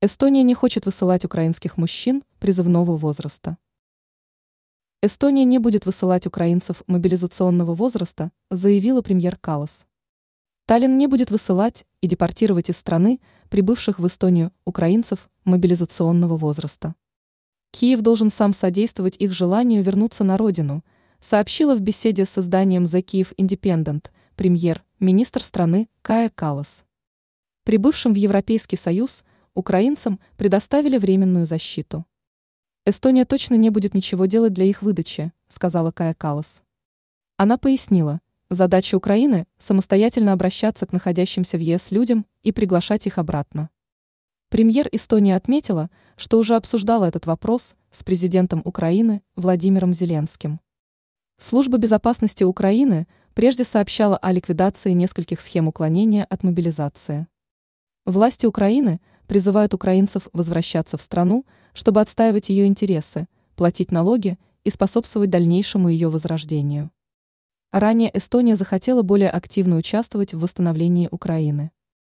Эстония не хочет высылать украинских мужчин призывного возраста. Эстония не будет высылать украинцев мобилизационного возраста, заявила премьер Калас. Таллин не будет высылать и депортировать из страны прибывших в Эстонию украинцев мобилизационного возраста. Киев должен сам содействовать их желанию вернуться на родину, сообщила в беседе с изданием The Kiev Independent премьер, министр страны Кая Калас. Прибывшим в Европейский Союз украинцам предоставили временную защиту. Эстония точно не будет ничего делать для их выдачи, сказала Кая Калас. Она пояснила, задача Украины – самостоятельно обращаться к находящимся в ЕС людям и приглашать их обратно. Премьер Эстонии отметила, что уже обсуждала этот вопрос с президентом Украины Владимиром Зеленским. Служба безопасности Украины прежде сообщала о ликвидации нескольких схем уклонения от мобилизации. Власти Украины призывают украинцев возвращаться в страну, чтобы отстаивать ее интересы, платить налоги и способствовать дальнейшему ее возрождению. Ранее Эстония захотела более активно участвовать в восстановлении Украины.